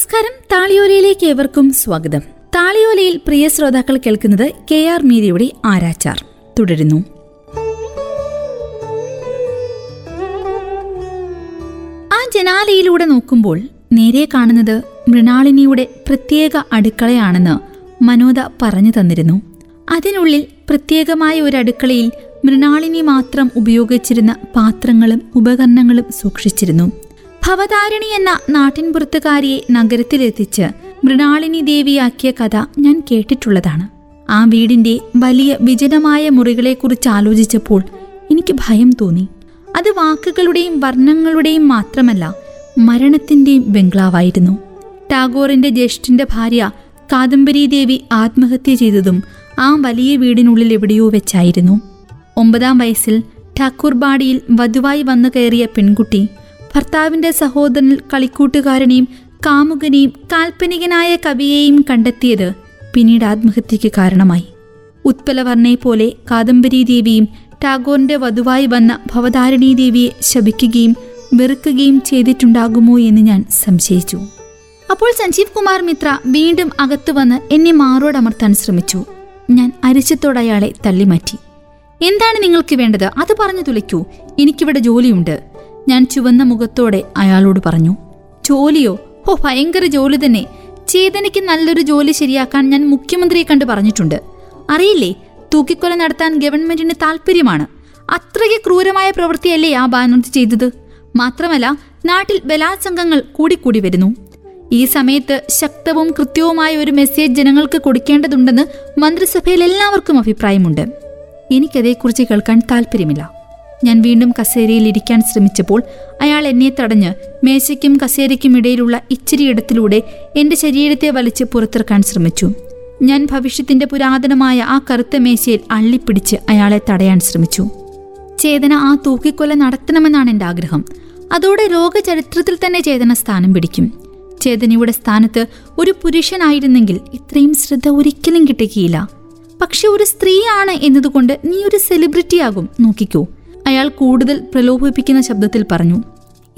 നമസ്കാരം. താളിയോലയിലേക്ക് ഏവർക്കും സ്വാഗതം. താളിയോലയിൽ പ്രിയ ശ്രോതാക്കൾ കേൾക്കുന്നത് കെ ആർ മീരയുടെ ആരാച്ചാർ. തുടരുന്നു. ആ ജനാലയിലൂടെ നോക്കുമ്പോൾ നേരെ കാണുന്നത് മൃണാളിനിയുടെ പ്രത്യേക അടുക്കളയാണെന്ന് മനോദ പറഞ്ഞു തന്നിരുന്നു. അതിനുള്ളിൽ പ്രത്യേകമായ ഒരു അടുക്കളയിൽ മൃണാളിനി മാത്രം ഉപയോഗിച്ചിരുന്ന പാത്രങ്ങളും ഉപകരണങ്ങളും സൂക്ഷിച്ചിരുന്നു. ഭവതാരിണി എന്ന നാട്ടിൻപുറത്തുകാരിയെ നഗരത്തിലെത്തിച്ച് മൃണാളിനി ദേവിയാക്കിയ കഥ ഞാൻ കേട്ടിട്ടുള്ളതാണ്. ആ വീടിന്റെ വലിയ വിജനമായ മുറികളെക്കുറിച്ച് ആലോചിച്ചപ്പോൾ എനിക്ക് ഭയം തോന്നി. അത് വാക്കുകളുടെയും വർണങ്ങളുടെയും മാത്രമല്ല മരണത്തിന്റെയും ബംഗ്ലാവായിരുന്നു. ടാഗോറിന്റെ ജ്യേഷ്ഠന്റെ ഭാര്യ കാദംബരി ദേവി ആത്മഹത്യ ചെയ്തതും ആ വലിയ വീടിനുള്ളിൽ എവിടെയോ വെച്ചായിരുന്നു. ഒമ്പതാം വയസ്സിൽ ഠാക്കൂർബാടിയിൽ വധുവായി വന്നു കയറിയ പെൺകുട്ടി ഭർത്താവിന്റെ സഹോദരൻ കളിക്കൂട്ടുകാരനെയും കാമുകനെയും കാൽപ്പനികനായ കവിയെയും കണ്ടെത്തിയത് പിന്നീട് ആത്മഹത്യയ്ക്ക് കാരണമായി. ഉത്പലവർണയെ പോലെ കാദംബരി ദേവിയും ടാഗോറിന്റെ വധുവായി വന്ന ഭവതാരിണീ ദേവിയെ ശപിക്കുകയും വെറുക്കുകയും ചെയ്തിട്ടുണ്ടാകുമോ എന്ന് ഞാൻ സംശയിച്ചു. അപ്പോൾ സഞ്ജീവ് കുമാർ മിത്ര വീണ്ടും അകത്തു വന്ന് എന്നെ മാറോടമർത്താൻ ശ്രമിച്ചു. ഞാൻ അരിശത്തോടെ അയാളെ തള്ളിമാറ്റി. എന്താണ് നിങ്ങൾക്ക് വേണ്ടത്? അത് പറഞ്ഞു തുലയ്ക്കൂ എനിക്കിവിടെ ജോലിയുണ്ട്. ഞാൻ ചുവന്ന മുഖത്തോടെ അയാളോട് പറഞ്ഞു ജോലിയോ? ഓ ഭയങ്കര ജോലി തന്നെ. ചേതനയ്ക്ക് നല്ലൊരു ജോലി ശരിയാക്കാൻ ഞാൻ മുഖ്യമന്ത്രിയെ കണ്ട് പറഞ്ഞിട്ടുണ്ട്. അറിയില്ലേ തൂക്കിക്കൊല നടത്താൻ ഗവൺമെന്റിന് താല്പര്യമാണ് അത്രയ്ക്ക് ക്രൂരമായ പ്രവൃത്തിയല്ലേ ആ ബാനർജി ചെയ്തത്? മാത്രമല്ല നാട്ടിൽ ബലാത്സംഗങ്ങൾ കൂടിക്കൂടി വരുന്നു. ഈ സമയത്ത് ശക്തവും കൃത്യവുമായ ഒരു മെസ്സേജ് ജനങ്ങൾക്ക് കൊടുക്കേണ്ടതുണ്ടെന്ന് മന്ത്രിസഭയിൽ എല്ലാവർക്കും അഭിപ്രായമുണ്ട്. എനിക്കതേക്കുറിച്ച് കേൾക്കാൻ താല്പര്യമില്ല ഞാൻ വീണ്ടും കസേരയിൽ ഇരിക്കാൻ ശ്രമിച്ചപ്പോൾ അയാൾ എന്നെ തടഞ്ഞ് മേശയ്ക്കും കസേരയ്ക്കും ഇടയിലുള്ള ഇച്ചിരി ഇടത്തിലൂടെ എന്റെ ശരീരത്തെ വലിച്ച് പുറത്തിറക്കാൻ ശ്രമിച്ചു. ഞാൻ ഭവിഷ്യത്തിന്റെ പുരാതനമായ ആ കറുത്ത മേശയിൽ അള്ളിപ്പിടിച്ച് അയാളെ തടയാൻ ശ്രമിച്ചു. ചേതന ആ തൂക്കിക്കൊല നടത്തണമെന്നാണ് എന്റെ ആഗ്രഹം. അതോടെ ലോകചരിത്രത്തിൽ തന്നെ ചേതന സ്ഥാനം പിടിക്കും. ചേതനയുടെ സ്ഥാനത്ത് ഒരു പുരുഷനായിരുന്നെങ്കിൽ ഇത്രയും ശ്രദ്ധ ഒരിക്കലും കിട്ടുകയില്ല. പക്ഷെ ഒരു സ്ത്രീയാണ് എന്നതുകൊണ്ട് നീ ഒരു സെലിബ്രിറ്റിയാകും നോക്കിക്കോ. അയാൾ കൂടുതൽ പ്രലോഭിപ്പിക്കുന്ന ശബ്ദത്തിൽ പറഞ്ഞു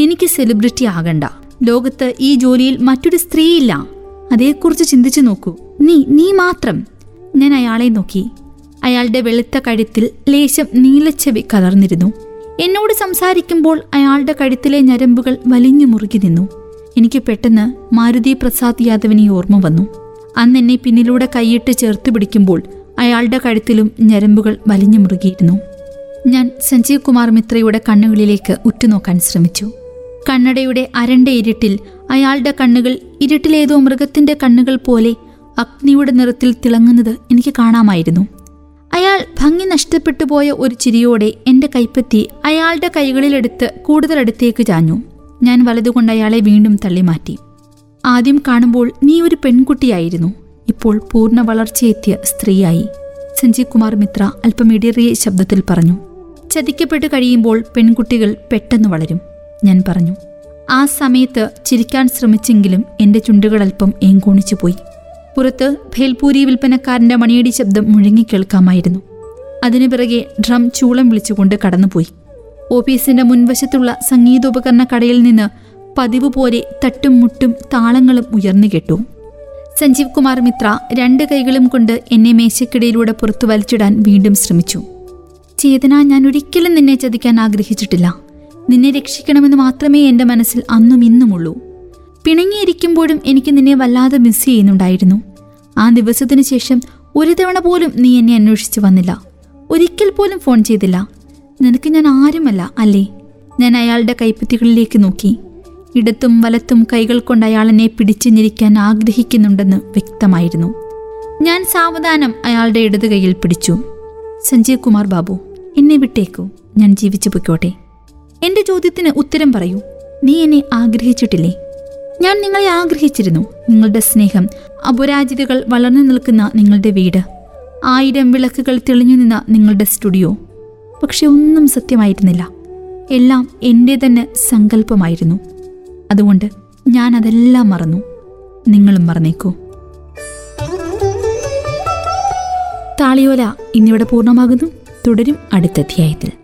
എനിക്ക് സെലിബ്രിറ്റി ആകണ്ട. ലോകത്ത് ഈ ജോലിയിൽ മറ്റൊരു സ്ത്രീയില്ല. അതേക്കുറിച്ച് ചിന്തിച്ചു നോക്കൂ. നീ നീ മാത്രം. ഞാൻ അയാളെ നോക്കി. അയാളുടെ വെളുത്ത കഴുത്തിൽ ലേശം നീലച്ചെവി കലർന്നിരുന്നു. എന്നോട് സംസാരിക്കുമ്പോൾ അയാളുടെ കഴുത്തിലെ ഞരമ്പുകൾ വലിഞ്ഞു മുറുകി നിന്നു. എനിക്ക് പെട്ടെന്ന് മാരുതി പ്രസാദ് യാദവിനെ ഓർമ്മ വന്നു. അന്ന് എന്നെ പിന്നിലൂടെ കൈയിട്ട് ചേർത്ത് പിടിക്കുമ്പോൾ അയാളുടെ കഴുത്തിലും ഞരമ്പുകൾ വലിഞ്ഞു മുറുകിയിരുന്നു. ഞാൻ സഞ്ജീവ് കുമാർ മിത്രയുടെ കണ്ണുകളിലേക്ക് ഉറ്റുനോക്കാൻ ശ്രമിച്ചു. കണ്ണടയുടെ അരണ്ട ഇരുട്ടിൽ അയാളുടെ കണ്ണുകൾ ഇരുട്ടിലേതോ മൃഗത്തിന്റെ കണ്ണുകൾ പോലെ അഗ്നിയുടെ നിറത്തിൽ തിളങ്ങുന്നത് എനിക്ക് കാണാമായിരുന്നു. അയാൾ ഭംഗി നഷ്ടപ്പെട്ടു പോയ ഒരു ചിരിയോടെ എന്റെ കൈപ്പത്തി അയാളുടെ കൈകളിലെടുത്ത് കൂടുതൽ അടുത്തേക്ക് ചാഞ്ഞു. ഞാൻ വലതുകൊണ്ട് അയാളെ വീണ്ടും തള്ളിമാറ്റി. ആദ്യം കാണുമ്പോൾ നീ ഒരു പെൺകുട്ടിയായിരുന്നു. ഇപ്പോൾ പൂർണ വളർച്ചയെത്തിയ സ്ത്രീയായി. സഞ്ജീവ് കുമാർ മിത്ര അല്പം ഇടറിയ ശബ്ദത്തിൽ പറഞ്ഞു. ചതിക്കപ്പെട്ട് കഴിയുമ്പോൾ പെൺകുട്ടികൾ പെട്ടെന്ന് വളരും. ഞാൻ പറഞ്ഞു ആ സമയത്ത് ചിരിക്കാൻ ശ്രമിച്ചെങ്കിലും എന്റെ ചുണ്ടുകൾ അല്പം ഏങ്കോണിച്ചു പോയി. പുറത്ത് ഭേൽപൂരി വിൽപ്പനക്കാരന്റെ മണിയടി ശബ്ദം മുഴങ്ങി കേൾക്കാമായിരുന്നു. അതിനു പിറകെ ഡ്രം ചൂളം വിളിച്ചുകൊണ്ട് കടന്നുപോയി. ഓഫീസിന്റെ മുൻവശത്തുള്ള സംഗീതോപകരണ കടയിൽ നിന്ന് പതിവ് പോലെ തട്ടും മുട്ടും താളങ്ങളും ഉയർന്നു കേട്ടു. സഞ്ജീവ് കുമാർ മിത്ര രണ്ട് കൈകളും കൊണ്ട് എന്നെ മേശക്കിടയിലൂടെ പുറത്തു വലിച്ചിടാൻ വീണ്ടും ശ്രമിച്ചു. ചേതന ഞാൻ ഒരിക്കലും നിന്നെ ചതിക്കാൻ ആഗ്രഹിച്ചിട്ടില്ല. നിന്നെ രക്ഷിക്കണമെന്ന് മാത്രമേ എന്റെ മനസ്സിൽ അന്നും ഇന്നുമുള്ളൂ. പിണങ്ങിയിരിക്കുമ്പോഴും എനിക്ക് നിന്നെ വല്ലാതെ മിസ് ചെയ്യുന്നുണ്ടായിരുന്നു. ആ ദിവസത്തിനു ശേഷം ഒരു തവണ പോലും നീ എന്നെ അന്വേഷിച്ചു വന്നില്ല. ഒരിക്കൽ പോലും ഫോൺ ചെയ്തില്ല. നിനക്ക് ഞാൻ ആരുമല്ല അല്ലേ? ഞാൻ അയാളുടെ കൈപ്പത്തികളിലേക്ക് നോക്കി. ഇടത്തും വലത്തും കൈകൾ കൊണ്ട് അയാൾ എന്നെ പിടിച്ചു ആഗ്രഹിക്കുന്നുണ്ടെന്ന് വ്യക്തമായിരുന്നു. ഞാൻ സാവധാനം അയാളുടെ ഇടത് കൈയിൽ പിടിച്ചു. സഞ്ജീവ് കുമാർ ബാബു. എന്നെ വിട്ടേക്കൂ. ഞാൻ ജീവിച്ചു പൊയ്ക്കോട്ടെ. എന്റെ ചോദ്യത്തിന് ഉത്തരം പറയൂ. നീ എന്നെ ആഗ്രഹിച്ചിട്ടില്ലേ? ഞാൻ നിങ്ങളെ ആഗ്രഹിച്ചിരുന്നു. നിങ്ങളുടെ സ്നേഹം അപരാജിതകൾ വളർന്നു നിൽക്കുന്ന നിങ്ങളുടെ വീട് ആയിരം വിളക്കുകൾ തെളിഞ്ഞു നിന്ന നിങ്ങളുടെ സ്റ്റുഡിയോ. പക്ഷെ ഒന്നും സത്യമായിരുന്നില്ല. എല്ലാം എന്റെ തന്നെ സങ്കല്പമായിരുന്നു. അതുകൊണ്ട് ഞാൻ അതെല്ലാം മറന്നു. നിങ്ങളും മറന്നേക്കൂ. താളിയോല ഇന്നിവിടെ പൂർണമാകുന്നു. തുടരും അടുത്ത അധ്യായത്തിൽ.